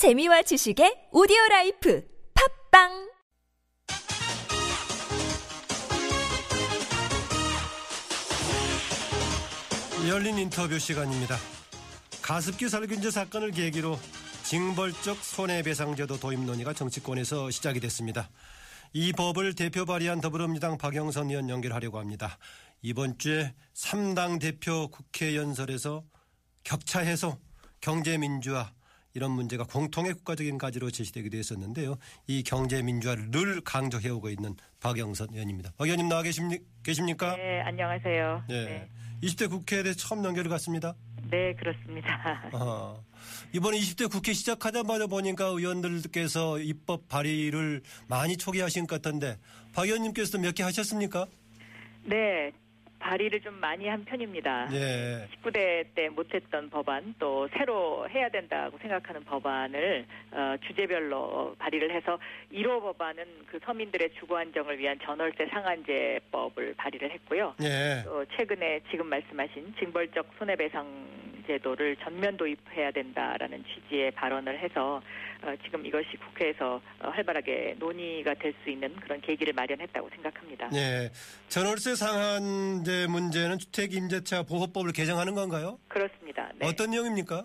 재미와 지식의 오디오 라이프 팟빵 열린 인터뷰 시간입니다. 가습기 살균제 사건을 계기로 징벌적 손해배상제도 도입 논의가 정치권에서 시작이 됐습니다. 이 법을 대표 발의한 더불어민주당 박영선 의원 연결하려고 합니다. 이번 주에 3당 대표 국회 연설에서 격차 해소, 경제 민주화 이런 문제가 공통의 국가적인 가지로 제시되기도 했었는데요. 이 경제 민주화를 늘 강조해오고 있는 박영선 의원입니다. 박 의원님 나와 계십니, 계십니까? 네, 안녕하세요. 네. 네, 20대 국회에 대해 처음 연결을 갔습니다. 네, 그렇습니다. 어, 이번에 20대 국회 시작하자마자 보니까 의원들께서 입법 발의를 많이 초기하신 것 같던데 박 의원님께서도 몇 개 하셨습니까? 네, 발의를 좀 많이 한 편입니다. 예. 19대 때 못했던 법안 또 새로 해야 된다고 생각하는 법안을 어, 주제별로 발의를 해서 1호 법안은 그 서민들의 주거 안정을 위한 전월세 상한제법을 발의를 했고요. 예. 또 최근에 지금 말씀하신 징벌적 손해배상 제도를 전면 도입해야 된다라는 취지의 발언을 해서 어, 지금 이것이 국회에서 어, 활발하게 논의가 될 수 있는 그런 계기를 마련했다고 생각합니다. 예. 전월세 상한제 문제는 주택 임대차 보호법을 개정하는 건가요? 그렇습니다. 네. 어떤 내용입니까?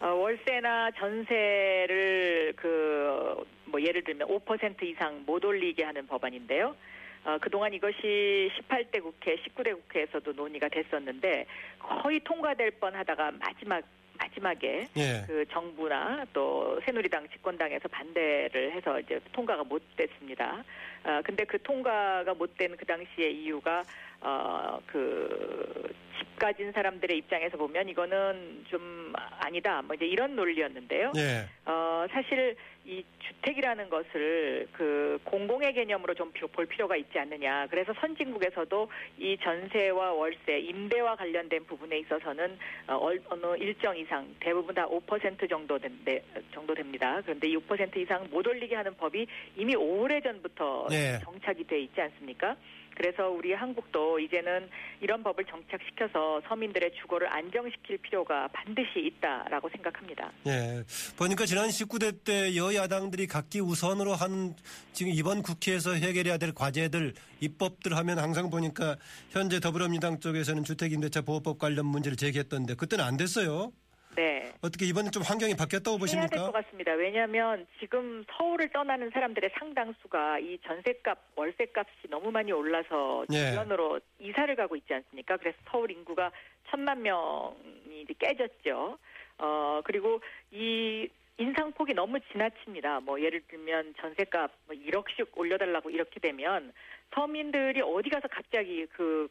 어, 월세나 전세를 그 뭐 예를 들면 5% 이상 못 올리게 하는 법안인데요. 어, 그동안 이것이 18대 국회, 19대 국회에서도 논의가 됐었는데 거의 통과될 뻔하다가 마지막 마지막에 예. 그 정부나 또 새누리당 집권당에서 반대를 해서 이제 통과가 못 됐습니다. 아 근데 그 통과가 못 된 그 당시의 이유가 어그집 가진 사람들의 입장에서 보면 이거는 좀 아니다 뭐 이제 이런 논리였는데요. 예. 어 사실 이 주택이라는 것을 그 공공의 개념으로 좀 볼 필요가 있지 않느냐. 그래서 선진국에서도 이 전세와 월세, 임대와 관련된 부분에 있어서는 어, 얼- 어느 일정 이상 대부분 다 5% 정도 된대, 정도 됩니다. 그런데 이5% 이상 못 올리게 하는 법이 이미 오래 전부터 네. 정착이 돼 있지 않습니까? 그래서 우리 한국도 이제는 이런 법을 정착시켜서 서민들의 주거를 안정시킬 필요가 반드시 있다라고 생각합니다. 예. 보니까 지난 19대 때 여야당들이 각기 우선으로 한 지금 이번 국회에서 해결해야 될 과제들 입법들 하면 항상 보니까 현재 더불어민주당 쪽에서는 주택임대차 보호법 관련 문제를 제기했던데 그때는 안 됐어요. 네. 어떻게 이번엔 좀 환경이 바뀌었다고 해야 될것 보십니까? 같습니다. 왜냐하면 지금 서울을 떠나는 사람들의 상당수가 이 전세값, 월세값이 너무 많이 올라서 예. 주변으로 이사를 가고 있지 않습니까? 그래서 서울 인구가 천만 명이 이제 깨졌죠. 어 그리고 이 인상폭이 너무 지나칩니다. 뭐 예를 들면 전세값 뭐 1억씩 올려달라고 이렇게 되면 서민들이 어디 가서 갑자기 그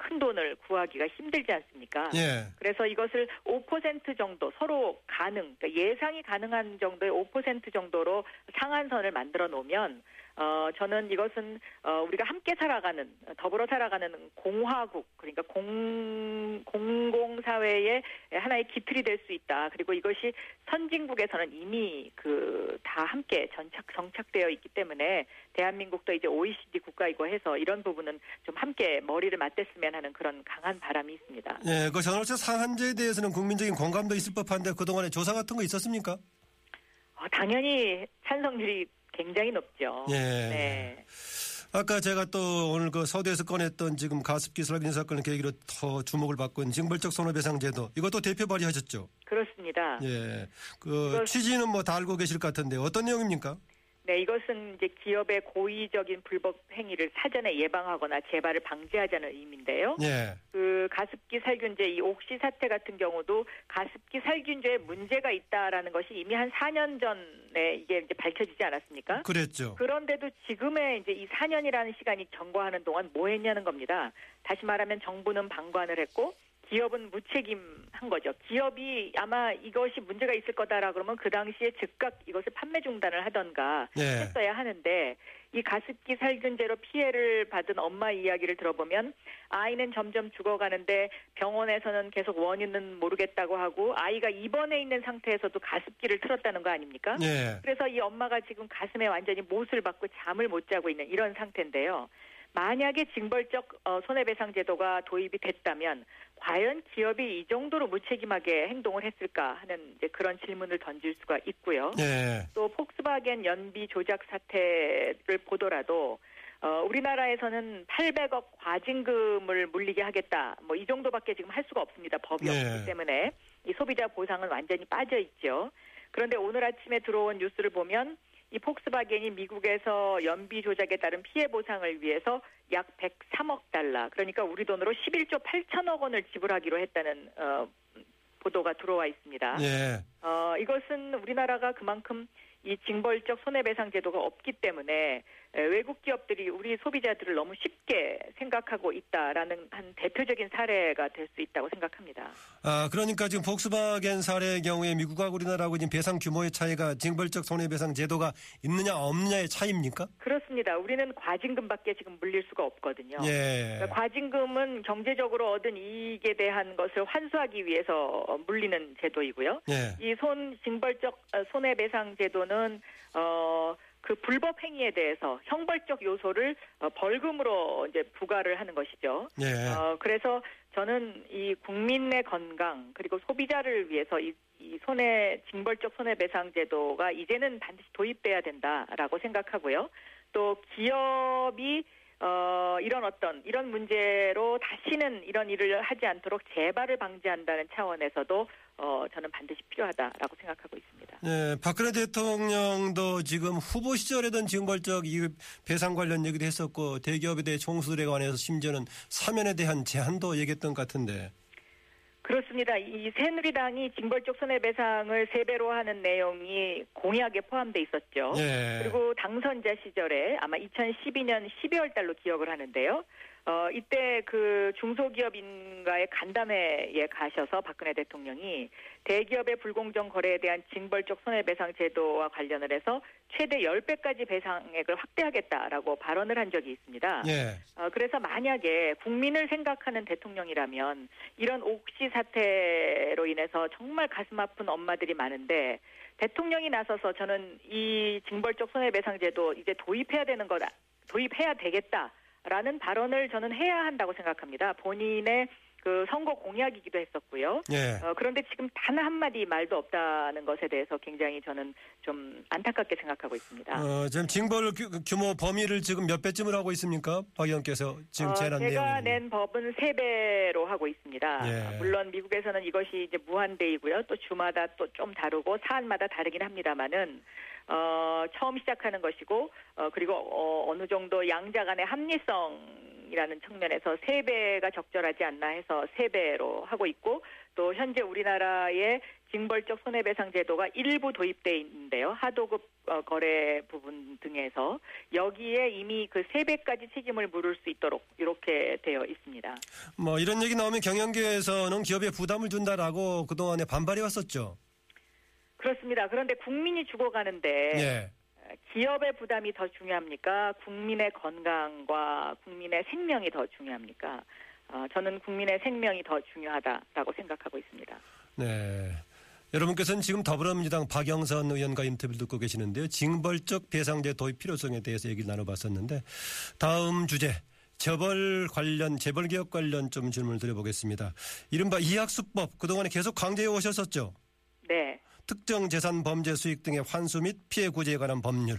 큰 돈을 구하기가 힘들지 않습니까? 예. 그래서 이것을 5% 정도 서로 가능, 그러니까 예상이 가능한 정도의 5% 정도로 상한선을 만들어 놓으면 어 저는 이것은 어 우리가 함께 살아가는 더불어 살아가는 공화국 그러니까 공 공공 사회의 하나의 기틀이 될 수 있다. 그리고 이것이 선진국에서는 이미 그 다 함께 전착 정착되어 있기 때문에 대한민국도 이제 OECD 국가이고 해서 이런 부분은 좀 함께 머리를 맞댔으면 하는 그런 강한 바람이 있습니다. 예. 그 전월세 상한제에 대해서는 국민적인 공감도 있을 법한데 그동안에 조사 같은 거 있었습니까? 어, 당연히 찬성률이 굉장히 높죠. 예. 네. 아까 제가 또 오늘 그 서두에서 꺼냈던 지금 가습기 살균 사건을 계기로 더 주목을 받고 있는 징벌적 손해배상제도 이것도 대표 발의하셨죠? 그렇습니다. 예. 그 취지는 뭐 다 알고 계실 것 같은데 어떤 내용입니까? 네, 이것은 이제 기업의 고의적인 불법 행위를 사전에 예방하거나 재발을 방지하자는 의미인데요. 예. 그 가습기 살균제 이 옥시 사태 같은 경우도 가습기 살균제에 문제가 있다라는 것이 이미 한 4년 전에 이게 이제 밝혀지지 않았습니까? 그랬죠. 그런데도 지금의 이제 이 4년이라는 시간이 경과하는 동안 뭐 했냐는 겁니다. 다시 말하면 정부는 방관을 했고 기업은 무책임한 거죠. 기업이 아마 이것이 문제가 있을 거다라 그러면 그 당시에 즉각 이것을 판매 중단을 하던가 예. 했어야 하는데 이 가습기 살균제로 피해를 받은 엄마 이야기를 들어보면 아이는 점점 죽어가는데 병원에서는 계속 원인은 모르겠다고 하고 아이가 입원해 있는 상태에서도 가습기를 틀었다는 거 아닙니까? 예. 그래서 이 엄마가 지금 가슴에 완전히 못을 받고 잠을 못 자고 있는 이런 상태인데요. 만약에 징벌적 어, 손해배상 제도가 도입이 됐다면 과연 기업이 이 정도로 무책임하게 행동을 했을까 하는 이제 그런 질문을 던질 수가 있고요. 예. 또 폭스바겐 연비 조작 사태를 보더라도 어, 우리나라에서는 800억 과징금을 물리게 하겠다. 뭐 이 정도밖에 지금 할 수가 없습니다. 법이 네. 없기 때문에 이 소비자 보상은 완전히 빠져 있죠. 그런데 오늘 아침에 들어온 뉴스를 보면 이 폭스바겐이 미국에서 연비 조작에 따른 피해 보상을 위해서 약 103억 달러, 그러니까 우리 돈으로 11조 8천억 원을 지불하기로 했다는 어, 보도가 들어와 있습니다. 예. 어, 이것은 우리나라가 그만큼 이 징벌적 손해배상 제도가 없기 때문에 에, 외국 기업들이 우리 소비자들을 너무 쉽게 생각하고 있다라는 한 대표적인 사례가 될 수 있다고 생각합니다. 아, 그러니까 지금 폭스바겐 사례의 경우에 미국과 우리나라하고 지금 배상 규모의 차이가 징벌적 손해배상 제도가 있느냐 없느냐의 차이입니까? 그렇습니다. 우리는 과징금밖에 지금 물릴 수가 없거든요. 예. 그러니까 과징금은 경제적으로 얻은 이익에 대한 것을 환수하기 위해서 물리는 제도이고요. 예. 이손 징벌적 어, 손해배상 제도는 어. 그 불법 행위에 대해서 형벌적 요소를 어, 벌금으로 이제 부과를 하는 것이죠. 예. 어, 그래서 저는 이 국민의 건강 그리고 소비자를 위해서 이, 이 손해 징벌적 손해배상 제도가 이제는 반드시 도입돼야 된다라고 생각하고요. 또 기업이 어, 이런 어떤 이런 문제로 다시는 이런 일을 하지 않도록 재발을 방지한다는 차원에서도 어, 저는 반드시 필요하다라고 생각하고 있습니다. 예, 박근혜 대통령도 지금 후보 시절에던 징벌적 이 배상 관련 얘기도 했었고 대기업에 대해 총수들에 관해서 심지어는 사면에 대한 제한도 얘기했던 것 같은데. 그렇습니다. 이 새누리당이 징벌적 손해배상을 세 배로 하는 내용이 공약에 포함돼 있었죠. 예. 그리고 당선자 시절에 아마 2012년 12월 달로 기억을 하는데요. 어, 이때 그 중소기업인가의 간담회에 가셔서 박근혜 대통령이 대기업의 불공정 거래에 대한 징벌적 손해배상 제도와 관련을 해서 최대 10배까지 배상액을 확대하겠다라고 발언을 한 적이 있습니다. 예. 어, 그래서 만약에 국민을 생각하는 대통령이라면 이런 옥시 사태로 인해서 정말 가슴 아픈 엄마들이 많은데 대통령이 나서서 저는 이 징벌적 손해배상 제도 이제 도입해야 되는 거다. 도입해야 되겠다 라는 발언을 저는 해야 한다고 생각합니다. 본인의 그 선거 공약이기도 했었고요. 예. 어, 그런데 지금 단 한 마디 말도 없다는 것에 대해서 굉장히 저는 좀 안타깝게 생각하고 있습니다. 어, 지금 징벌 규, 규모 범위를 지금 몇 배쯤을 하고 있습니까? 박 의원께서 지금 어, 제안 제가 내용이. 낸 법은 세 배로 하고 있습니다. 예. 물론 미국에서는 이것이 이제 무한대이고요. 또 주마다 또 좀 다르고 사안마다 다르긴 합니다만은 어, 처음 시작하는 것이고 어, 그리고 어, 어느 정도 양자 간의 합리성이라는 측면에서 세 배가 적절하지 않나 해서 세 배로 하고 있고 또 현재 우리나라의 징벌적 손해배상 제도가 일부 도입돼 있는데요. 하도급 어, 거래 부분 등에서 여기에 이미 그 세 배까지 책임을 물을 수 있도록 이렇게 되어 있습니다. 뭐 이런 얘기 나오면 경영계에서는 기업에 부담을 준다라고 그동안에 반발해 왔었죠. 그렇습니다. 그런데 국민이 죽어가는데 예. 기업의 부담이 더 중요합니까? 국민의 건강과 국민의 생명이 더 중요합니까? 어, 저는 국민의 생명이 더 중요하다라고 생각하고 있습니다. 네. 여러분께서는 지금 더불어민주당 박영선 의원과 인터뷰를 듣고 계시는데요. 징벌적 배상제 도입 필요성에 대해서 얘기를 나눠봤었는데 다음 주제 재벌 관련 재벌 개혁 관련 좀 질문을 드려보겠습니다. 이른바 이학수법 그동안에 계속 강조해 오셨었죠. 네. 특정 재산 범죄 수익 등의 환수 및 피해 구제에 관한 법률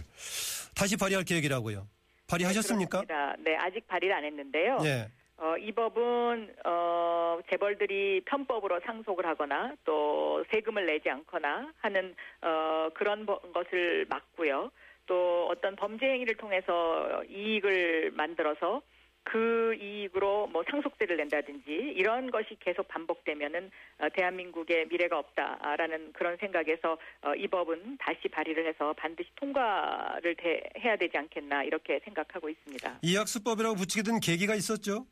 다시 발의할 계획이라고요. 발의하셨습니까? 그렇습니다. 네, 아직 발의를 안 했는데요. 예. 어, 이 법은 어, 재벌들이 편법으로 상속을 하거나 또 세금을 내지 않거나 하는 어, 그런 버- 것을 막고요. 또 어떤 범죄 행위를 통해서 이익을 만들어서 그 이익으로 뭐 상속세를 낸다든지 이런 것이 계속 반복되면은 어, 대한민국의 미래가 없다라는 그런 생각에서 어, 이 법은 다시 발의를 해서 반드시 통과를 돼- 해야 되지 않겠나 이렇게 생각하고 있습니다. 이학수법이라고 붙이게 된 계기가 있었죠.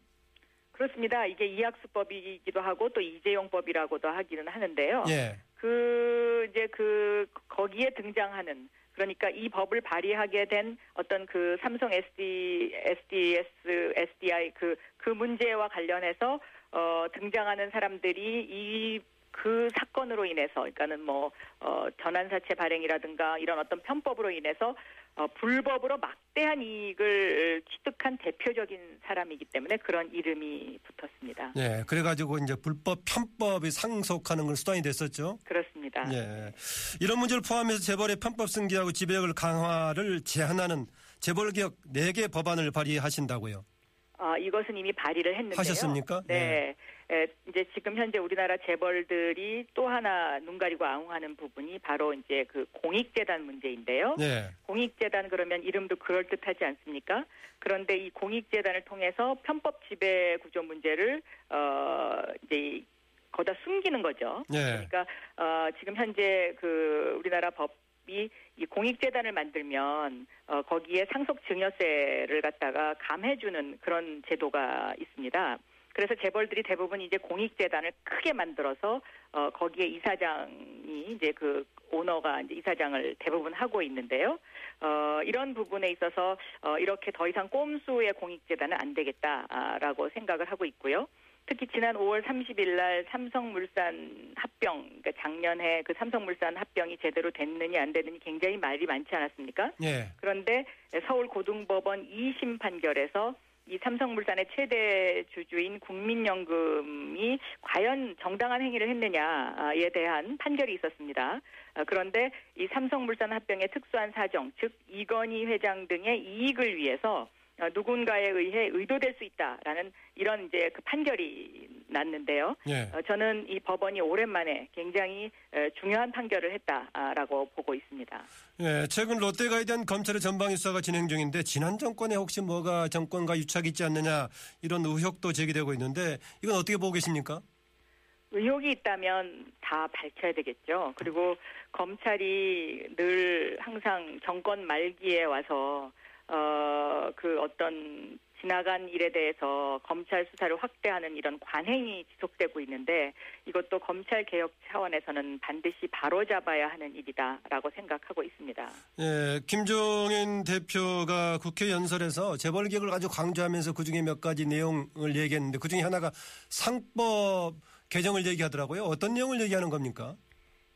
그렇습니다. 이게 이학수법이기도 하고 또 이재용법이라고도 하기는 하는데요. 예. 그 이제 그 거기에 등장하는 그러니까 이 법을 발의하게 된 어떤 그 삼성 SD, SDS, SDI 그 그 문제와 관련해서 어 등장하는 사람들이 이 그 사건으로 인해서 그러니까는 뭐 어, 전환사채 발행이라든가 이런 어떤 편법으로 인해서 어, 불법으로 막대한 이익을 취득한 대표적인 사람이기 때문에 그런 이름이 붙었습니다. 예, 그래가지고 이제 불법 편법이 상속하는 걸 수단이 됐었죠. 그렇습니다. 예, 이런 문제를 포함해서 재벌의 편법 승계하고 지배력을 강화를 제한하는 재벌개혁 4개 법안을 발의하신다고요. 아, 이것은 이미 발의를 했는데요. 하셨습니까? 네. 에, 이제 지금 현재 우리나라 재벌들이 또 하나 눈 가리고 아웅하는 부분이 바로 이제 그 공익재단 문제인데요. 네. 공익재단 그러면 이름도 그럴듯하지 않습니까? 그런데 이 공익재단을 통해서 편법 지배 구조 문제를 어 이제 거다 숨기는 거죠. 네. 그러니까 어 지금 현재 그 우리나라 법 이 이 공익재단을 만들면 어 거기에 상속 증여세를 갖다가 감해주는 그런 제도가 있습니다. 그래서 재벌들이 대부분 이제 공익재단을 크게 만들어서 어 거기에 이사장이 이제 그 오너가 이제 이사장을 대부분 하고 있는데요. 어 이런 부분에 있어서 어 이렇게 더 이상 꼼수의 공익재단은 안 되겠다라고 생각을 하고 있고요. 특히 지난 5월 30일 날 삼성물산 합병, 그러니까 작년에 그 삼성물산 합병이 제대로 됐느냐 안 됐느냐 굉장히 말이 많지 않았습니까? 예. 그런데 서울 고등법원 2심 판결에서 이 삼성물산의 최대 주주인 국민연금이 과연 정당한 행위를 했느냐에 대한 판결이 있었습니다. 아, 그런데 이 삼성물산 합병의 특수한 사정, 즉 이건희 회장 등의 이익을 위해서 어, 누군가에 의해 의도될 수 있다라는 이런 이제 그 판결이 났는데요. 예. 어, 저는 이 법원이 오랜만에 굉장히 에, 중요한 판결을 했다라고 보고 있습니다. 예, 최근 롯데가에 대한 검찰의 전방 수사가 진행 중인데 지난 정권에 혹시 뭐가 정권과 유착이 있지 않느냐 이런 의혹도 제기되고 있는데 이건 어떻게 보고 계십니까? 의혹이 있다면 다 밝혀야 되겠죠. 그리고 검찰이 늘 항상 정권 말기에 와서 어, 그 어떤 지나간 일에 대해서 검찰 수사를 확대하는 이런 관행이 지속되고 있는데 이것도 검찰 개혁 차원에서는 반드시 바로잡아야 하는 일이다라고 생각하고 있습니다. 예, 김종인 대표가 국회 연설에서 재벌 개혁을 아주 강조하면서 그중에 몇 가지 내용을 얘기했는데 그중에 하나가 상법 개정을 얘기하더라고요. 어떤 내용을 얘기하는 겁니까?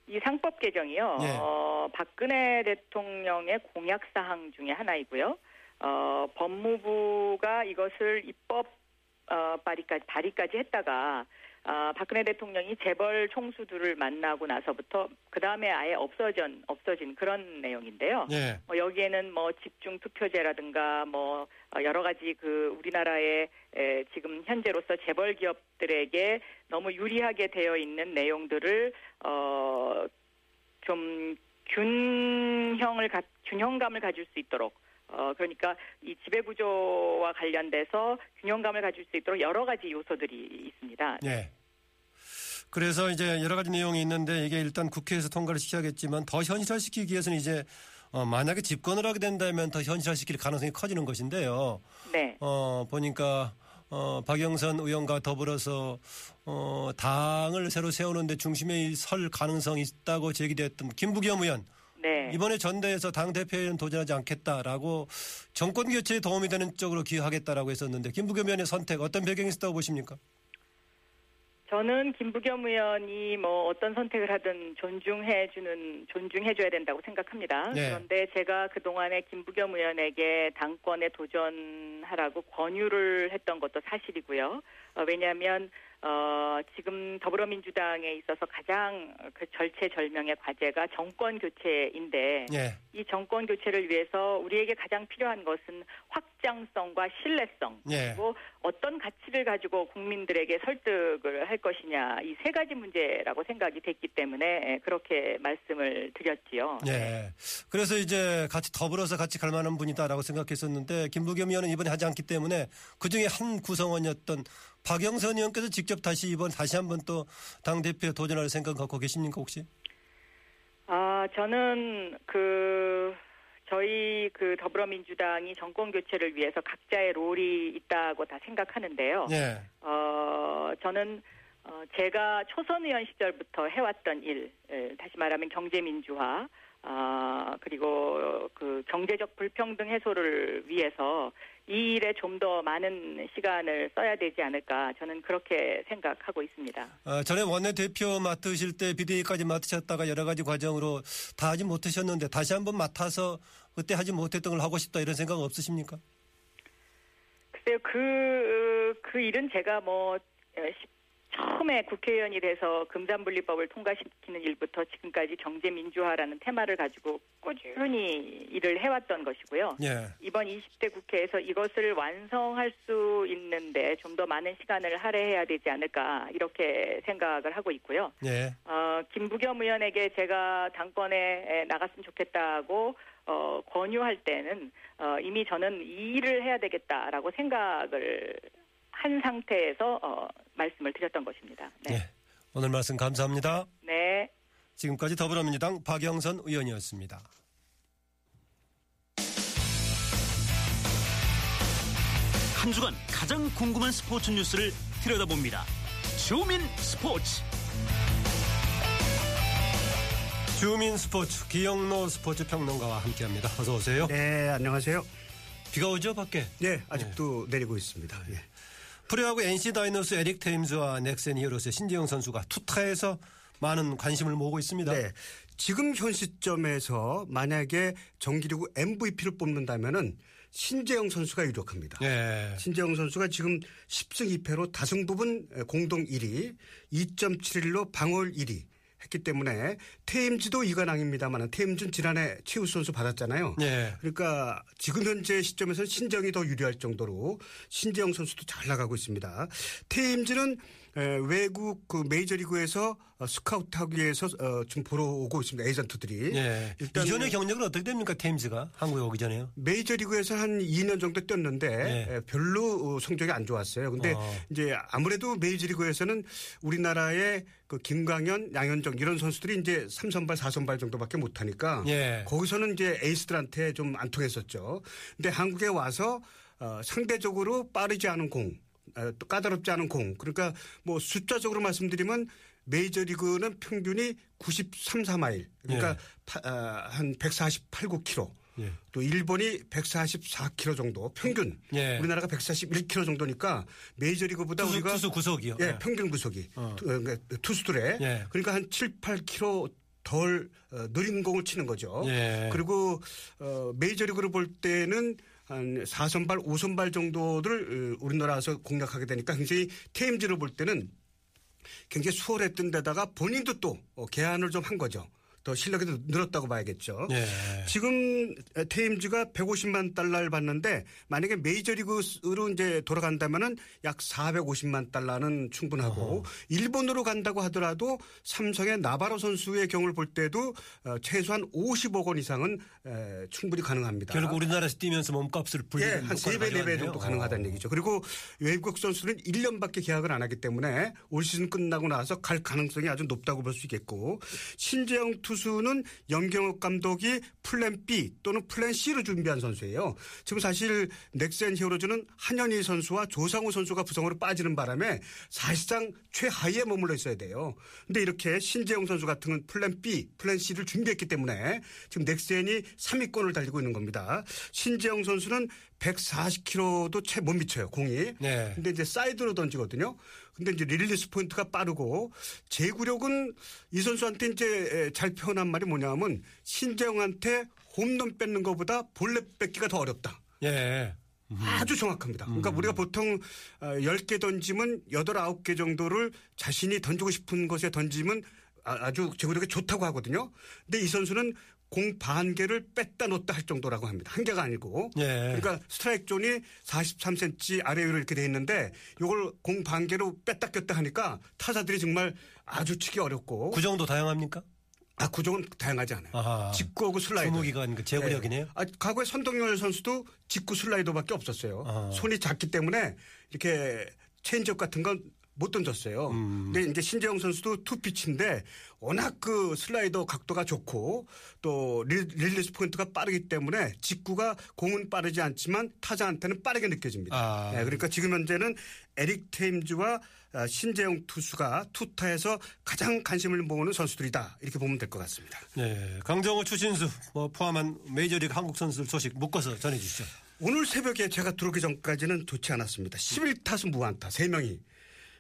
이 상법 개정이요. 예. 어, 박근혜 대통령의 공약 사항 중에 하나이고요. 어, 법무부가 이것을 입법 어, 발의까지 발의까지 했다가 아, 박근혜 대통령이 재벌 총수들을 만나고 나서부터 그 다음에 아예 없어진 없어진 그런 내용인데요. 예. 뭐 여기에는 뭐 집중 투표제라든가 뭐 어, 여러 가지 그 우리나라의 에, 지금 현재로서 재벌 기업들에게 너무 유리하게 되어 있는 내용들을 어 좀 균형을 가, 균형감을 가질 수 있도록 어 그러니까 이 지배 구조와 관련돼서 균형감을 가질 수 있도록 여러 가지 요소들이 있습니다. 예. 그래서 이제 여러 가지 내용이 있는데 이게 일단 국회에서 통과를 시켜야겠지만 더 현실화시키기 위해서는 이제 어, 만약에 집권을 하게 된다면 더 현실화시킬 가능성이 커지는 것인데요. 네. 어, 보니까 어, 박영선 의원과 더불어서 어, 당을 새로 세우는데 중심에 설 가능성이 있다고 제기됐던 김부겸 의원 네. 이번에 전대에서 당 대표에는 도전하지 않겠다라고 정권 교체에 도움이 되는 쪽으로 기여하겠다라고 했었는데 김부겸 의원의 선택 어떤 배경이 있었다고 보십니까? 저는 김부겸 의원이 뭐 어떤 선택을 하든 존중해 주는 존중해 줘야 된다고 생각합니다. 네. 그런데 제가 그 동안에 김부겸 의원에게 당권에 도전하라고 권유를 했던 것도 사실이고요. 어, 왜냐하면 어, 지금 더불어민주당에 있어서 가장 그 절체절명의 과제가 정권 교체인데 예. 이 정권 교체를 위해서 우리에게 가장 필요한 것은 확 장성과 신뢰성 예. 그리고 어떤 가치를 가지고 국민들에게 설득을 할 것이냐 이 세 가지 문제라고 생각이 됐기 때문에 그렇게 말씀을 드렸지요. 예. 그래서 이제 같이 더불어서 같이 갈 만한 분이다라고 생각했었는데 김부겸 의원은 이번에 하지 않기 때문에 그 중에 한 구성원이었던 박영선 의원께서 직접 다시 이번 다시 한번 또 당 대표에 도전할 생각 갖고 계십니까 혹시? 아 저는 그 저희 그 더불어민주당이 정권 교체를 위해서 각자의 롤이 있다고 다 생각하는데요. 예. 어, 저는 어, 제가 초선 의원 시절부터 해왔던 일, 에, 다시 말하면 경제민주화, 아, 그리고 그 경제적 불평등 해소를 위해서 이 일에 좀 더 많은 시간을 써야 되지 않을까 저는 그렇게 생각하고 있습니다. 어, 전에 원내대표 맡으실 때 비대위까지 맡으셨다가 여러 가지 과정으로 다 하지 못하셨는데 다시 한번 맡아서 그때 하지 못했던 걸 하고 싶다 이런 생각 없으십니까? 글쎄요, 그, 그 일은 제가 뭐, 처음에 국회의원이 돼서 금산분리법을 통과시키는 일부터 지금까지 경제민주화라는 테마를 가지고 꾸준히 일을 해왔던 것이고요. 예. 이번 20대 국회에서 이것을 완성할 수 있는데 좀 더 많은 시간을 할애해야 되지 않을까 이렇게 생각을 하고 있고요. 예. 어, 김부겸 의원에게 제가 당권에 나갔으면 좋겠다고 어, 권유할 때는 어, 이미 저는 이 일을 해야 되겠다라고 생각을 한 상태에서 어, 말씀을 드렸던 것입니다. 네. 예. 오늘 말씀 감사합니다. 네. 지금까지 더불어민주당 박영선 의원이었습니다. 한 주간 가장 궁금한 스포츠 뉴스를 들여다봅니다. 주민 스포츠. 주민 스포츠 기영로 스포츠 평론가와 함께합니다. 어서 오세요. 네, 안녕하세요. 비가 오죠 밖에? 네, 아직도 내리고 있습니다. 예. 프로야구 NC 다이노스 에릭 테임즈와 넥센 히어로스의 신지영 선수가 투타에서 많은 관심을 모으고 있습니다. 네. 지금 현 시점에서 만약에 정기리그 MVP를 뽑는다면은 신재영 선수가 유력합니다. 예. 신재영 선수가 지금 10승 2패로 다승 부분 공동 1위, 2.71로 방어율 1위 했기 때문에 테임즈도 이관왕입니다만 테임즈는 지난해 최우 선수 받았잖아요. 예. 그러니까 지금 현재 시점에서는 신정이 더 유리할 정도로 신재영 선수도 잘 나가고 있습니다. 테임즈는 외국 그 메이저리그에서 어, 스카우트하기 위해서 어, 지금 보러 오고 있습니다. 에이전트들이. 예. 일단 이전의 경력은 어떻게 됩니까 테임즈가 한국에 오기 전에요? 메이저리그에서 한 2년 정도 뛰었는데 예. 별로 어, 성적이 안 좋았어요. 근데 어. 이제 아무래도 메이저리그에서는 우리나라의 그 김광현, 양현종 이런 선수들이 이제 3선발, 4선발 정도밖에 못 하니까 예. 거기서는 이제 에이스들한테 좀 안 통했었죠. 근데 한국에 와서 어, 상대적으로 빠르지 않은 공, 어, 또 까다롭지 않은 공. 그러니까 뭐 숫자적으로 말씀드리면 메이저리그는 평균이 93, 4마일. 그러니까 예. 파, 아, 한 148, 9km. 예. 또 일본이 144km 정도 평균. 예. 우리나라가 141km 정도니까 메이저리그보다 투수, 우리가 투수 구속이요. 예, 평균 구속이 어. 투, 어, 그러니까 투수들의 예. 그러니까 한 7, 8km 덜 어, 느린 공을 치는 거죠. 예. 그리고 어, 메이저리그를 볼 때는 한 4선발, 5선발 정도를 어, 우리나라에서 공략하게 되니까 굉장히 테임즈를 볼 때는 굉장히 수월했던 데다가 본인도 또 어, 개안을 좀 한 거죠. 더 실력이 더 늘었다고 봐야겠죠. 예. 지금 테임즈가 150만 달러를 받는데 만약에 메이저리그로 이제 돌아간다면은 약 450만 달러는 충분하고 일본으로 간다고 하더라도 삼성의 나바로 선수의 경우를 볼 때도 어, 최소한 50억 원 이상은 에, 충분히 가능합니다. 결국 우리나라에서 뛰면서 몸값을 예, 불리는 한 3배, 4배 정도 가능하다는 얘기죠. 그리고 외국 선수는 1년밖에 계약을 안 하기 때문에 올 시즌 끝나고 나서 갈 가능성이 아주 높다고 볼 수 있겠고 신재영 투수는 염경엽 감독이 플랜 B 또는 플랜 C로 준비한 선수예요. 지금 사실 넥센 히어로즈는 한현희 선수와 조상우 선수가 부상으로 빠지는 바람에 사실상 최하위에 머물러 있어야 돼요. 근데 이렇게 신재영 선수 같은 건 플랜 B, 플랜 C를 준비했기 때문에 지금 넥센이 3위권을 달리고 있는 겁니다. 신재영 선수는 140km도 채 못 미쳐요, 공이. 네. 근데 이제 사이드로 던지거든요. 근데 이제 릴리스 포인트가 빠르고 제구력은 이 선수한테 이제 잘 표현한 말이 뭐냐면 신재영한테 홈런 뺏는 것보다 볼넷 뺏기가 더 어렵다. 예. 아주 정확합니다. 그러니까 우리가 보통 10개 던지면 8, 9개 정도를 자신이 던지고 싶은 것에 던지면 아- 아주 제구력이 좋다고 하거든요. 근데 이 선수는 공 반 개를 뺐다 놓다 할 정도라고 합니다. 한 개가 아니고. 예. 그러니까 스트라이크 존이 43cm 아래 위로 이렇게 돼 있는데 이걸 공 반 개로 뺐다 꼈다 하니까 타자들이 정말 아주 치기 어렵고 구종도 다양합니까? 아, 구종은 다양하지 않아요. 아하. 직구하고 슬라이더. 주무기가 그 제구력이네요. 네. 아, 과거에 선동열 선수도 직구 슬라이더밖에 없었어요. 아. 손이 작기 때문에 이렇게 체인지업 같은 건 못 던졌어요. 음. 근데 이제 신재영 선수도 투피치인데 워낙 그 슬라이더 각도가 좋고 또 릴- 릴리스 포인트가 빠르기 때문에 직구가 공은 빠르지 않지만 타자한테는 빠르게 느껴집니다. 아. 네, 그러니까 지금 현재는 에릭 테임즈와 아, 신재영 투수가 투타에서 가장 관심을 모으는 선수들이다 이렇게 보면 될 것 같습니다. 예, 강정호 추신수 뭐 포함한 메이저리그 한국 선수들 소식 묶어서 전해주시죠. 오늘 새벽에 제가 들어오기 전까지는 좋지 않았습니다. 11타수 무안타 3명이.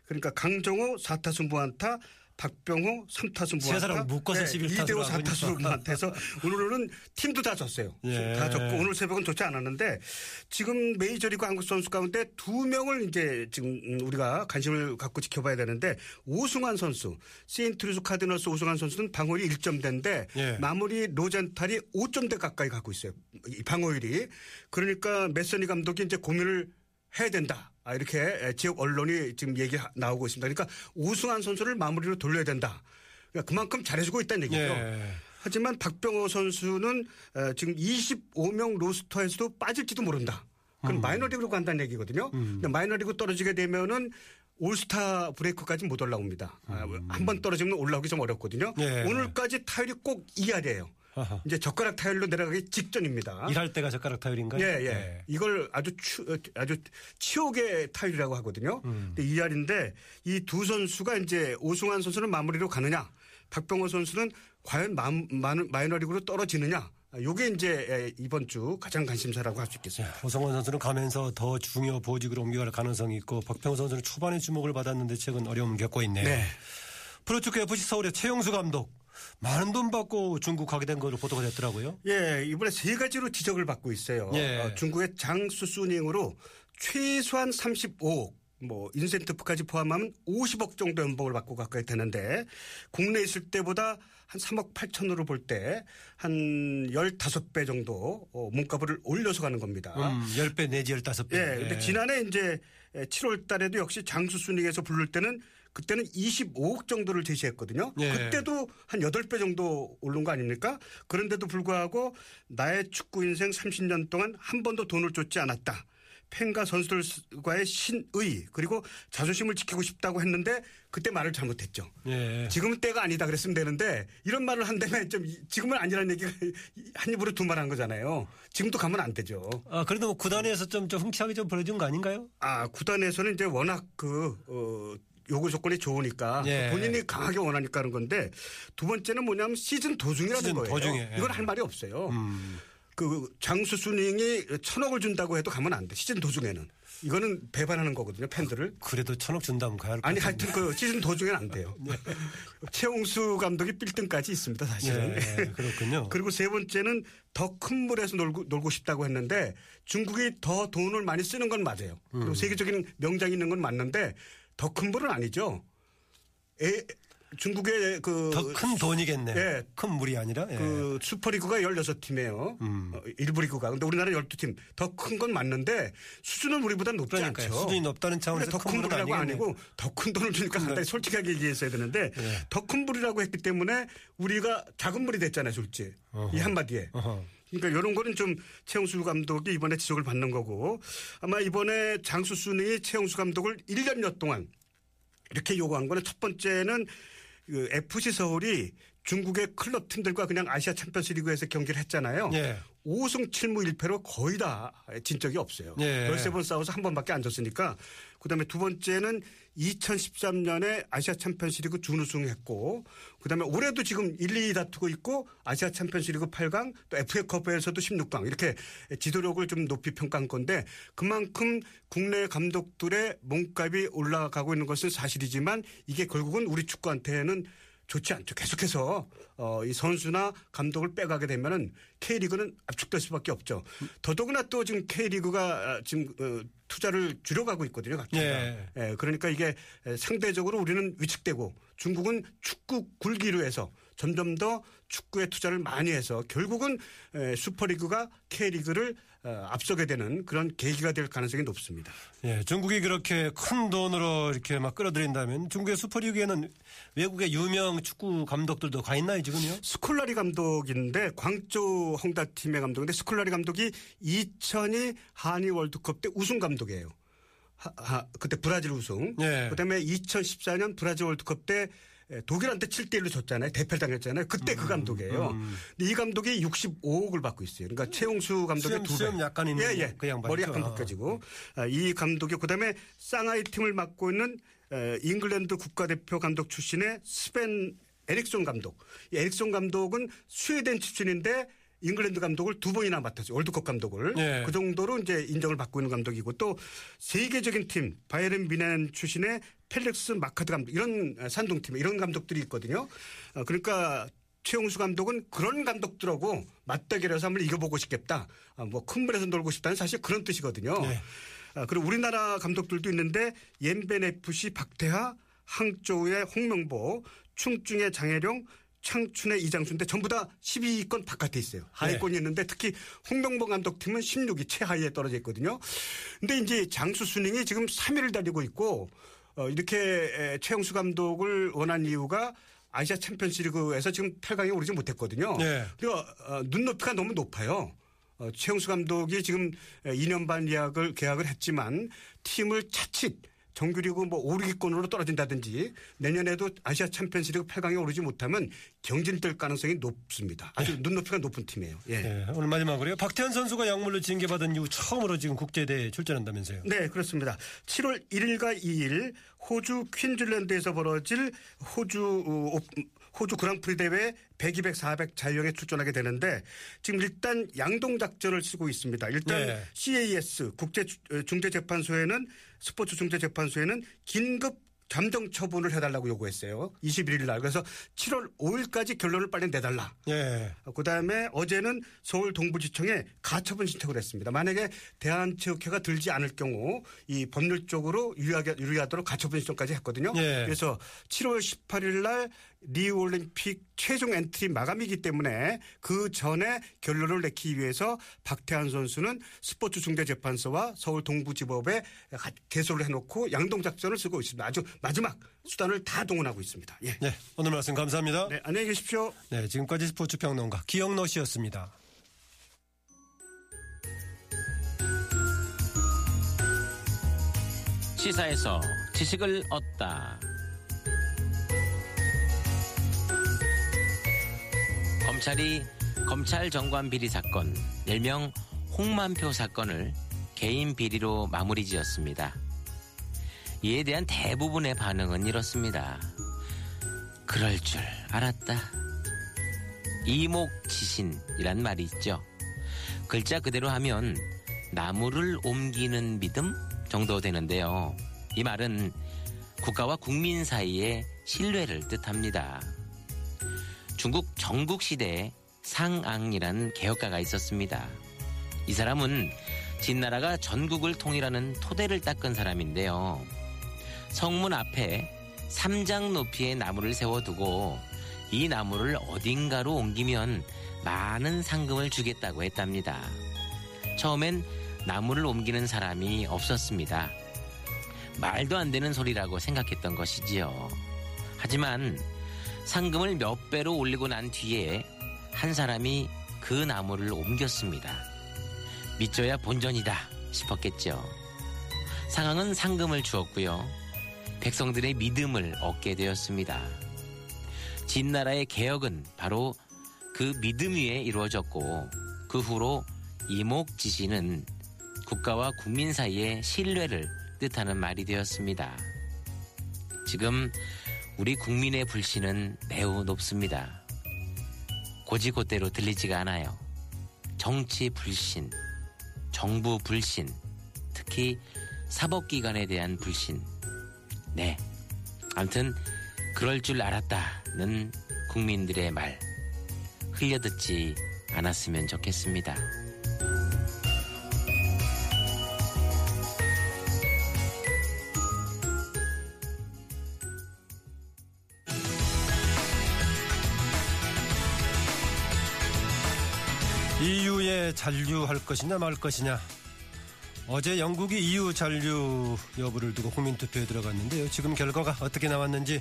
그러니까 강정호 4타수 무안타 박병호 3타수 무안타. 세 사람을 묶어서 11타수로 2대5 하고 4타수로 있으니까. 무안타해서 오늘은 팀도 다 졌어요. 예. 다 졌고 오늘 새벽은 좋지 않았는데 지금 메이저리그 한국 선수 가운데 두 명을 이제 지금 우리가 관심을 갖고 지켜봐야 되는데 오승환 선수, 세인트루이스 카디너스 오승환 선수는 방어율이 1점대인데 예. 마무리 로젠탈이 5점대 가까이 갖고 있어요. 이 방어율이. 그러니까 메서니 감독이 이제 고민을 해야 된다. 아, 이렇게 지역 언론이 지금 얘기 나오고 있습니다. 그러니까 오승환 선수를 마무리로 돌려야 된다. 그러니까 그만큼 잘해주고 있다는 얘기죠. 예. 하지만 박병호 선수는 어, 지금 25명 로스터에서도 빠질지도 모른다. 그건 마이너리그로 간다는 얘기거든요. 근데 마이너리그 떨어지게 되면은 올스타 브레이크까지 못 올라옵니다. 한번 떨어지면 올라오기 좀 어렵거든요. 예. 오늘까지 타율이 꼭 2할이에요. 아하. 이제 젓가락 타율로 내려가기 직전입니다. 일할 때가 젓가락 타율인가요? 예, 예. 이걸 아주 추, 아주 치욕의 타율이라고 하거든요. 음. 근데 이 알인데 이 두 선수가 이제 오승환 선수는 마무리로 가느냐, 박병호 선수는 과연 마, 마, 마이너리그로 떨어지느냐. 요게 이제 이번 주 가장 관심사라고 할 수 있겠습니다. 오성원 선수는 가면서 더 중요 보직으로 옮겨갈 가능성이 있고 박병호 선수는 초반에 주목을 받았는데 최근 어려움을 겪고 있네요. 네. 프로축구 FC 서울의 최영수 감독 많은 돈 받고 중국 가게 된 것으로 보도가 됐더라고요. 예, 이번에 세 가지로 지적을 받고 있어요. 예. 어, 중국의 장수 수닝으로 최소한 35억, 뭐 인센티브까지 포함하면 50억 정도 연봉을 받고 가까이 되는데 국내에 있을 때보다 한 3억 8천으로 볼 때 한 15배 정도 어, 몸값을 올려서 가는 겁니다. 음, 10배 내지 15배. 예, 근데 지난해 이제 7월 달에도 역시 장수 순위에서 부를 때는 그때는 25억 정도를 제시했거든요. 예. 그때도 한 8배 정도 오른 거 아닙니까? 그런데도 불구하고 나의 축구 인생 30년 동안 한 번도 돈을 줬지 않았다. 팬과 선수들과의 신의 그리고 자존심을 지키고 싶다고 했는데 그때 말을 잘못했죠. 예. 지금은 때가 아니다 그랬으면 되는데 이런 말을 한다면 좀 지금은 아니라는 얘기가 한 입으로 두 말 한 거잖아요. 지금도 가면 안 되죠. 아, 그래도 뭐 구단에서 좀, 좀 흥치하게 좀 벌어진 거 아닌가요? 아, 구단에서는 이제 워낙 그, 어, 요구 조건이 좋으니까 예. 본인이 강하게 원하니까 하는 건데 두 번째는 뭐냐면 시즌 도중이라는 시즌 거예요. 도중에, 예. 이건 할 말이 없어요. 음. 그 장수 쑤닝이 천억을 준다고 해도 가면 안 돼. 시즌 도중에는. 이거는 배반하는 거거든요. 팬들을. 그래도 천억 준다면 가야 할것 아니. 하여튼 그 시즌 도중에는 안 돼요. 최용수 감독이 빌등까지 있습니다. 사실은. 예, 그렇군요. 그리고 세 번째는 더 큰 물에서 놀고, 놀고 싶다고 했는데 중국이 더 돈을 많이 쓰는 건 맞아요. 음. 그리고 세계적인 명장이 있는 건 맞는데 더 큰 물은 아니죠. 에, 중국의 그. 더 큰 돈이겠네. 예. 큰 물이 아니라. 예. 그 슈퍼리그가 16팀이에요. 음. 어, 1부 리그가. 근데 우리나라 12팀. 더 큰 건 맞는데 수준은 우리보다 높지 그러니까요. 않죠. 수준이 높다는 차원에서 더 큰 큰 물은 물이라고. 아니고 더 큰 돈을 주니까 간단히 솔직하게 얘기했어야 되는데 예. 더 큰 물이라고 했기 때문에 우리가 작은 물이 됐잖아요, 솔직히. 이 한마디에. 어허. 그러니까 이런 거는 좀 최용수 감독이 이번에 지적을 받는 거고 아마 이번에 장수 쑤닝이 최용수 감독을 1년여 동안 이렇게 요구한 거는 첫 번째는 그 FC 서울이 중국의 클럽 팀들과 그냥 아시아 챔피언스 리그에서 경기를 했잖아요. 예. 5승 7무 1패로 거의 다 진 적이 없어요. 예. 13번 싸워서 한 번밖에 안 졌으니까. 그다음에 두 번째는 2013년에 아시아 챔피언스 리그 준우승했고 그다음에 올해도 지금 1, 2위 다투고 있고 아시아 챔피언스 리그 8강 또 FA컵에서도 16강 이렇게 지도력을 좀 높이 평가한 건데 그만큼 국내 감독들의 몸값이 올라가고 있는 것은 사실이지만 이게 결국은 우리 축구한테는 좋지 않죠. 계속해서 어, 이 선수나 감독을 빼가게 되면은 K리그는 압축될 수밖에 없죠. 더더구나 또 지금 K리그가 지금 어, 투자를 줄여가고 있거든요. 각자가. 예. 예, 그러니까 이게 상대적으로 우리는 위축되고 중국은 축구 굴기로 해서 점점 더 축구에 투자를 많이 해서 결국은 에, 슈퍼리그가 K리그를 어, 앞서게 되는 그런 계기가 될 가능성이 높습니다. 예, 중국이 그렇게 큰 돈으로 이렇게 막 끌어들인다면 중국의 슈퍼리그에는 외국의 유명 축구 감독들도 가 있나요, 지금요? 스콜라리 감독인데 광저우 헝다 팀의 감독인데 스콜라리 감독이 2002 한일 월드컵 때 우승 감독이에요. 하- 하- 그때 브라질 우승. 예. 그다음에 2014년 브라질 월드컵 때 에, 독일한테 7대 1로 졌잖아요. 대패당했잖아요. 그때 음, 그 감독이에요. 근데 이 감독이 65억을 받고 있어요. 그러니까 최용수 감독의 수염- 두 배. 수염 약간 있는 예, 예. 그 양반이죠. 머리 약간 아. 벗겨지고 아, 이 감독이 그다음에 상하이 팀을 맡고 있는 에, 잉글랜드 국가대표 감독 출신의 스벤 에릭손 감독. 이 에릭손 감독은 스웨덴 출신인데 잉글랜드 감독을 두 번이나 맡았어요. 월드컵 감독을. 예. 그 정도로 이제 인정을 받고 있는 감독이고 또 세계적인 팀 바이에른 뮌헨 출신의 펠릭스 마가트 감독 이런 산둥팀 이런 감독들이 있거든요. 어, 그러니까 최용수 감독은 그런 감독들하고 맞대결 해서 한번 이겨보고 싶겠다. 아, 뭐 큰 물에서 놀고 싶다는 사실 그런 뜻이거든요. 네. 아, 그리고 우리나라 감독들도 있는데 옌벤 FC 박태하, 항저우의 홍명보, 충중의 장혜령, 창춘의 이장수인데 전부 다 12위권 바깥에 있어요. 하위권이 있는데 특히 홍명보 감독팀은 16위 최하위에 떨어져 있거든요. 근데 이제 장수 순행이 지금 3위를 달리고 있고 어, 이렇게 에, 최영수 감독을 원한 이유가 아시아 챔피언스리그에서 지금 8강에 오르지 못했거든요. 네. 그리고 어, 눈높이가 너무 높아요. 어, 최영수 감독이 지금 2년 반 계약을 계약을 했지만 팀을 차칫 정규리그 뭐 5, 6위권으로 떨어진다든지 내년에도 아시아 챔피언스리그 8강에 오르지 못하면 경질될 가능성이 높습니다. 아주 눈높이가 높은 팀이에요. 예. 예, 오늘 마지막으로요. 박태환 선수가 약물로 징계받은 이후 처음으로 지금 국제대회에 출전한다면서요. 네, 그렇습니다. 7월 1일과 2일 호주 퀸즐랜드에서 벌어질 호주 어, 오- 호주 그랑프리 대회 100, 200, 400 자유형에 출전하게 되는데 지금 일단 양동 작전을 쓰고 있습니다. 일단 네. CAS 국제 어, 중재재판소에는 스포츠 중재재판소에는 긴급 잠정 처분을 해달라고 요구했어요. 21일 날. 그래서 7월 5일까지 결론을 빨리 내달라. 예. 그 다음에 어제는 서울 동부지청에 가처분 신청을 했습니다. 만약에 대한체육회가 들지 않을 경우 이 법률적으로 유리하게, 유리하도록 가처분 신청까지 했거든요. 예. 그래서 7월 18일 날 리우 올림픽 최종 엔트리 마감이기 때문에 그 전에 결론을 내기 위해서 박태환 선수는 스포츠 중재재판소와 서울 동부지법에 가- 제소를 해놓고 양동작전을 쓰고 있습니다. 아주 마지막 수단을 다 동원하고 있습니다. 예. 네, 오늘 말씀 감사합니다. 네, 안녕히 계십시오. 네, 지금까지 스포츠 평론가 기영노 씨였습니다. 시사에서 지식을 얻다. 검찰이 검찰 정관 비리 사건, 일명 홍만표 사건을 개인 비리로 마무리 지었습니다. 이에 대한 대부분의 반응은 이렇습니다. 그럴 줄 알았다. 이목지신이란 말이 있죠. 글자 그대로 하면 나무를 옮기는 믿음 정도 되는데요. 이 말은 국가와 국민 사이의 신뢰를 뜻합니다. 중국 정국 시대에 상앙이라는 개혁가가 있었습니다. 이 사람은 진나라가 전국을 통일하는 토대를 닦은 사람인데요. 성문 앞에 3장 높이의 나무를 세워두고 이 나무를 어딘가로 옮기면 많은 상금을 주겠다고 했답니다. 처음엔 나무를 옮기는 사람이 없었습니다. 말도 안 되는 소리라고 생각했던 것이지요. 하지만 상금을 몇 배로 올리고 난 뒤에 한 사람이 그 나무를 옮겼습니다. 믿져야 본전이다 싶었겠죠. 상황은 상금을 주었고요. 백성들의 믿음을 얻게 되었습니다. 진나라의 개혁은 바로 그 믿음 위에 이루어졌고 그 후로 이목지시는 국가와 국민 사이의 신뢰를 뜻하는 말이 되었습니다. 지금 우리 국민의 불신은 매우 높습니다. 고지고대로 들리지가 않아요. 정치 불신, 정부 불신, 특히 사법기관에 대한 불신. 네. 암튼, 그럴 줄 알았다는 국민들의 말. 흘려듣지 않았으면 좋겠습니다. 잔류할 것이냐 말 것이냐. 어제 영국이 EU 잔류 여부를 두고 국민투표에 들어갔는데요. 지금 결과가 어떻게 나왔는지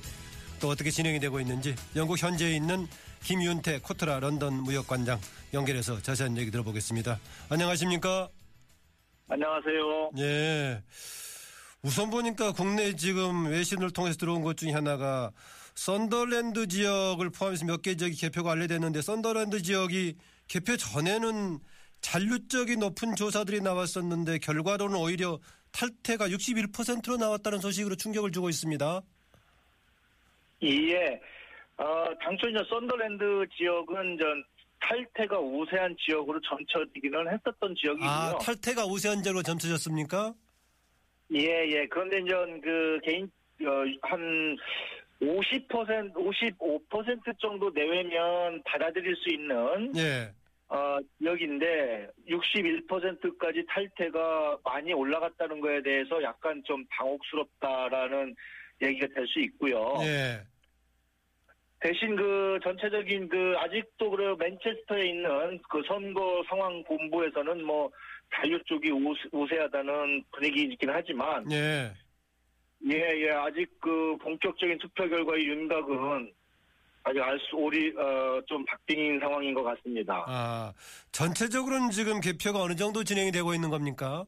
또 어떻게 진행이 되고 있는지 영국 현지에 있는 김윤태 코트라 런던 무역관장 연결해서 자세한 얘기 들어보겠습니다. 안녕하십니까? 안녕하세요. 예. 우선 보니까 국내 지금 외신을 통해서 들어온 것 중에 하나가 썬더랜드 지역을 포함해서 몇 개 지역이 개표가 완료됐는데 썬더랜드 지역이 개표 전에는 잔류적이 높은 조사들이 나왔었는데 결과로는 오히려 탈퇴가 61%로 나왔다는 소식으로 충격을 주고 있습니다. 예. 어, 당초 이제 썬더랜드 지역은 전 탈퇴가 우세한 지역으로 점쳐지기는 했었던 지역이고요. 아, 탈퇴가 우세한 지역으로 점쳐졌습니까? 예, 예. 그런데 이제 그 개인 어, 한 50%, 55% 정도 내외면 받아들일 수 있는 예. 어, 지역인데 61%까지 탈퇴가 많이 올라갔다는 거에 대해서 약간 좀 당혹스럽다라는 얘기가 될 수 있고요. 예. 대신 그 전체적인 그 아직도 그 맨체스터에 있는 그 선거 상황 본부에서는 뭐 잔류 쪽이 우세, 우세하다는 분위기이긴 하지만 예. 예, 예, 아직 그 본격적인 투표 결과의 윤곽은 아직 알 수, 오리, 어, 좀 박빙인 상황인 것 같습니다. 아, 전체적으로는 지금 개표가 어느 정도 진행이 되고 있는 겁니까?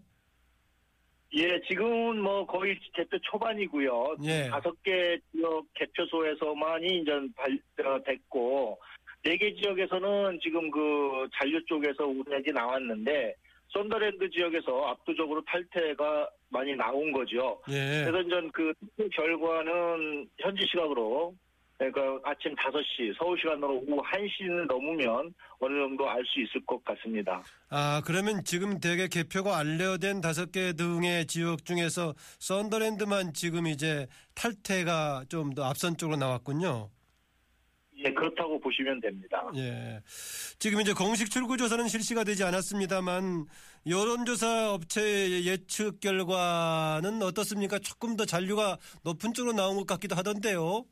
예, 지금은 뭐 거의 개표 초반이고요. 예. 다섯 개 지역 개표소에서만이 이제 발, 어, 됐고, 네 개 지역에서는 지금 그 잔류 쪽에서 우세하게 나왔는데, 썬더랜드 지역에서 압도적으로 탈퇴가 많이 나온 거죠. 예. 그래서 이제 그 투표 결과는 현지 시각으로 그러니까 아침 5시 서울 시간으로 오후 1시는 넘으면 어느 정도 알 수 있을 것 같습니다. 아, 그러면 지금 대개 개표가 완료된 다섯 개 등의 지역 중에서 썬더랜드만 지금 이제 탈퇴가 좀 더 앞선 쪽으로 나왔군요. 예, 그렇다고 보시면 됩니다. 예. 지금 이제 공식 출구 조사는 실시가 되지 않았습니다만 여론조사 업체의 예측 결과는 어떻습니까? 조금 더 잔류가 높은 쪽으로 나온 것 같기도 하던데요.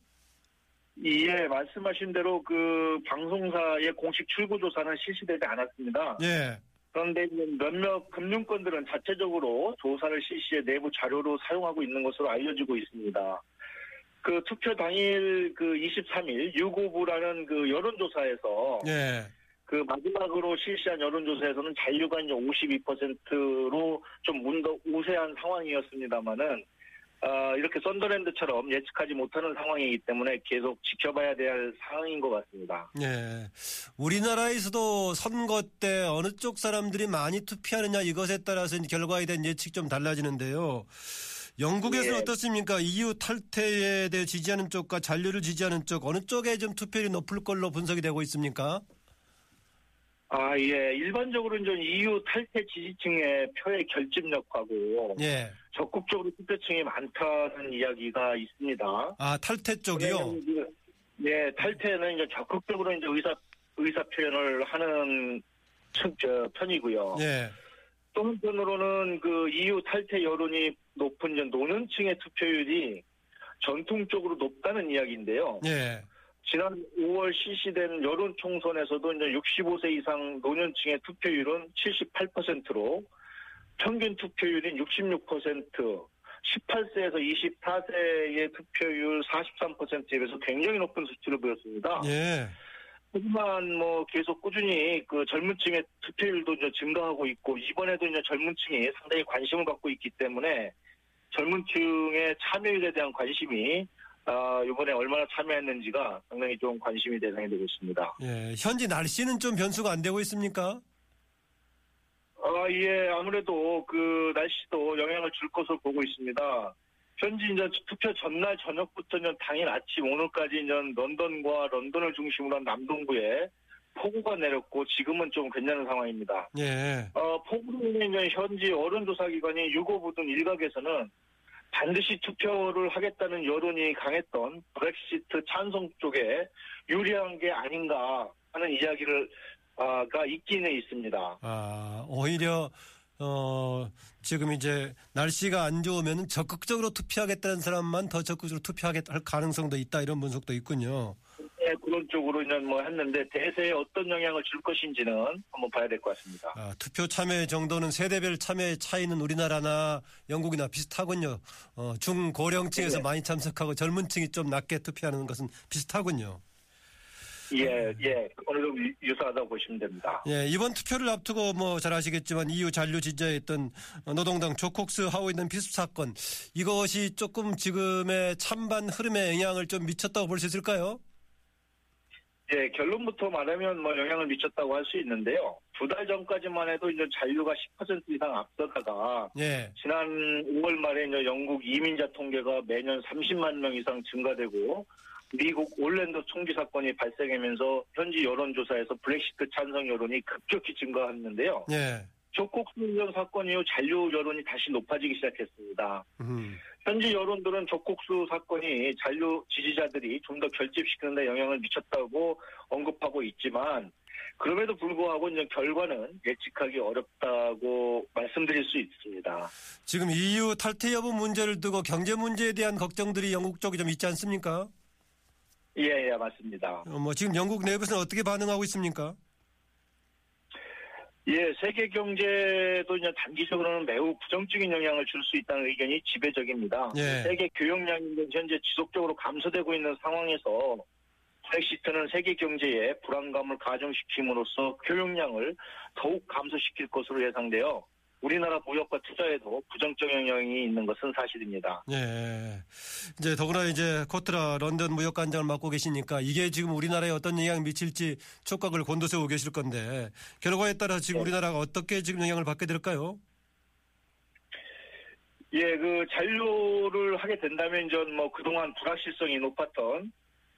예, 말씀하신 대로 그 방송사의 공식 출구 조사는 실시되지 않았습니다. 예. 그런데 몇몇 금융권들은 자체적으로 조사를 실시해 내부 자료로 사용하고 있는 것으로 알려지고 있습니다. 그 투표 당일 그 23일 유고부라는 그 여론조사에서 예. 그 마지막으로 실시한 여론조사에서는 잔류가 이제 52%로 좀 문더 우세한 상황이었습니다만은 어, 이렇게 썬더랜드처럼 예측하지 못하는 상황이기 때문에 계속 지켜봐야 될 상황인 것 같습니다. 예. 우리나라에서도 선거 때 어느 쪽 사람들이 많이 투표하느냐 이것에 따라서 결과에 대한 예측이 좀 달라지는데요. 영국에서는 예. 어떻습니까? EU 탈퇴에 대해 지지하는 쪽과 잔류를 지지하는 쪽 어느 쪽에 좀 투표율이 높을 걸로 분석이 되고 있습니까? 아, 예. 일반적으로 이제 EU 탈퇴 지지층의 표의 결집력하고 예. 적극적으로 투표층이 많다는 이야기가 있습니다. 아, 탈퇴 쪽이요? 예, 탈퇴는 이제 적극적으로 이제 의사 의사 표현을 하는 층, 저, 편이고요. 예. 또 한편으로는 그 EU 탈퇴 여론이 높은 이제 노년층의 투표율이 전통적으로 높다는 이야기인데요. 예. 지난 5월 실시된 여론 총선에서도 이제 65세 이상 노년층의 투표율은 78%로 평균 투표율인 66%, 18세에서 24세의 투표율 43%에 비해서 굉장히 높은 수치를 보였습니다. 예. 하지만 뭐 계속 꾸준히 그 젊은 층의 투표율도 이제 증가하고 있고 이번에도 이제 젊은 층이 상당히 관심을 갖고 있기 때문에 젊은 층의 참여율에 대한 관심이 아, 이번에 얼마나 참여했는지가 상당히 좀 관심이 대상이 되고 있습니다. 예. 현지 날씨는 좀 변수가 안 되고 있습니까? 아, 예, 아무래도 그 날씨도 영향을 줄 것으로 보고 있습니다. 현지 이제 투표 전날 저녁부터 는 당일 아침 오늘까지 이제 런던과 런던을 중심으로 한 남동부에 폭우가 내렸고 지금은 좀 괜찮은 상황입니다. 예. 어, 폭우로 인해 현지 여론조사 기관인 유고부 등 일각에서는 반드시 투표를 하겠다는 여론이 강했던 브렉시트 찬성 쪽에 유리한 게 아닌가 하는 이야기를 아, 가 있기는 있습니다. 아, 오히려 어, 지금 이제 날씨가 안 좋으면 적극적으로 투표하겠다는 사람만 더 적극적으로 투표하겠다 할 가능성도 있다 이런 분석도 있군요. 네, 그런 쪽으로 이제 뭐 했는데 대세에 어떤 영향을 줄 것인지는 한번 봐야 될 것 같습니다. 아, 투표 참여 정도는 세대별 참여의 차이는 우리나라나 영국이나 비슷하군요. 어, 중고령층에서 네. 많이 참석하고 젊은 층이 좀 낮게 투표하는 것은 비슷하군요. 예, 예, 어느 정도 유- 유사하다고 보시면 됩니다. 예, 이번 투표를 앞두고 뭐 잘 아시겠지만 EU 잔류 지지자였던 노동당 조콕스 하고 있는 비습 사건 이것이 조금 지금의 찬반 흐름에 영향을 좀 미쳤다고 볼 수 있을까요? 예, 결론부터 말하면 뭐 영향을 미쳤다고 할 수 있는데요. 두 달 전까지만 해도 이제 잔류가 10% 이상 앞서다가 예, 지난 5월 말에 이제 영국 이민자 통계가 매년 30만 명 이상 증가되고 미국 올랜도 총기 사건이 발생하면서 현지 여론조사에서 브렉시트 찬성 여론이 급격히 증가했는데요. 예, 조콕스 운전 사건 이후 잔류 여론이 다시 높아지기 시작했습니다. 음, 현지 여론들은 조콕수 사건이 잔류 지지자들이 좀 더 결집시키는 데 영향을 미쳤다고 언급하고 있지만 그럼에도 불구하고 이제 결과는 예측하기 어렵다고 말씀드릴 수 있습니다. 지금 EU 탈퇴 여부 문제를 두고 경제 문제에 대한 걱정들이 영국 쪽에 좀 있지 않습니까? 예, 예, 맞습니다. 어, 뭐 지금 영국 내부에서는 어떻게 반응하고 있습니까? 예, 세계 경제도 이제 단기적으로는 매우 부정적인 영향을 줄 수 있다는 의견이 지배적입니다. 예. 세계 교역량이 현재 지속적으로 감소되고 있는 상황에서 브렉시트는 세계 경제에 불안감을 가중시킴으로써 교역량을 더욱 감소시킬 것으로 예상되어 우리나라 무역과 투자에도 부정적 영향이 있는 것은 사실입니다. 예. 이제 더구나 이제 코트라 런던 무역관장을 맡고 계시니까 이게 지금 우리나라에 어떤 영향을 미칠지 촉각을 곤두세우고 계실 건데 결과에 따라 지금 네. 우리나라가 어떻게 지금 영향을 받게 될까요? 예, 그 잔류를 하게 된다면 전 뭐 그동안 불확실성이 높았던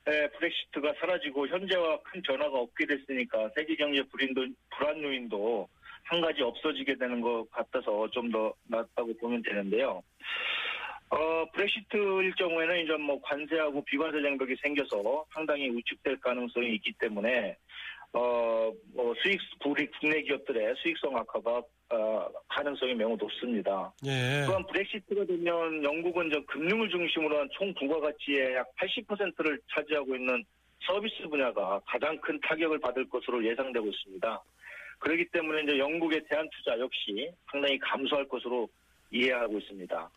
예, 브렉시트가 사라지고 현재와 큰 변화가 없게 됐으니까 세계 경제 불인도 불안 요인도 한 가지 없어지게 되는 것 같아서 좀 더 낫다고 보면 되는데요. 어, 브렉시트일 경우에는 이제 뭐 관세하고 비관세 장벽이 생겨서 상당히 우측될 가능성이 있기 때문에 어, 뭐 수익 우리 국내 기업들의 수익성 악화가 어, 가능성이 매우 높습니다. 예. 또한 브렉시트가 되면 영국은 저 금융을 중심으로 한 총 부가가치의 약 80%를 차지하고 있는 서비스 분야가 가장 큰 타격을 받을 것으로 예상되고 있습니다. 그렇기 때문에 이제 영국의 대한 투자 역시 상당히 감소할 것으로 이해하고 있습니다.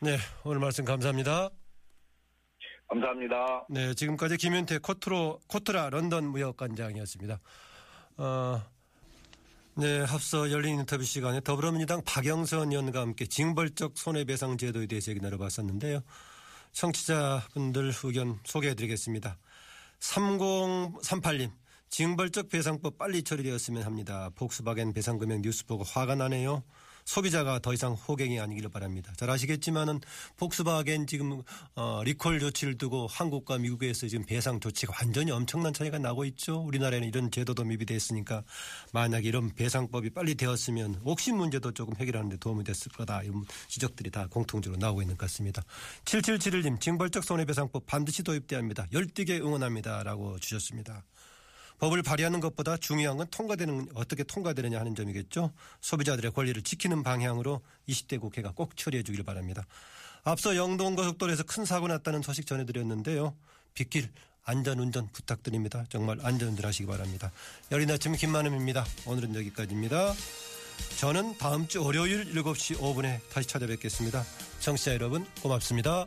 네, 오늘 말씀 감사합니다. 감사합니다. 네, 지금까지 김윤태 코트로 코트라 런던 무역관장이었습니다. 어, 네, 앞서 열린 인터뷰 시간에 더불어민주당 박영선 의원과 함께 징벌적 손해배상 제도에 대해서 얘기 나눠봤었는데요. 청취자분들 의견 소개해드리겠습니다. 3038님, 징벌적 배상법 빨리 처리되었으면 합니다. 복스바겐 배상 금액 뉴스 보고 화가 나네요. 소비자가 더 이상 호갱이 아니기를 바랍니다. 잘 아시겠지만은 복스바겐 지금 어, 리콜 조치를 두고 한국과 미국에서 지금 배상 조치가 완전히 엄청난 차이가 나고 있죠. 우리나라에는 이런 제도도 미비돼 있으니까 만약 이런 배상법이 빨리 되었으면 옥신 문제도 조금 해결하는 데 도움이 됐을 거다. 이런 지적들이 다 공통적으로 나오고 있는 것 같습니다. 7771님 징벌적 손해배상법 반드시 도입돼야 합니다. 열띠게 응원합니다라고 주셨습니다. 법을 발의하는 것보다 중요한 건 통과되는 어떻게 통과되느냐 하는 점이겠죠. 소비자들의 권리를 지키는 방향으로 20대 국회가 꼭 처리해 주길 바랍니다. 앞서 영동고속도로에서 큰 사고 났다는 소식 전해드렸는데요. 빗길 안전운전 부탁드립니다. 정말 안전운전 하시기 바랍니다. 열린 아침 김만음입니다. 오늘은 여기까지입니다. 저는 다음 주 월요일 7시 5분에 다시 찾아뵙겠습니다. 청취자 여러분 고맙습니다.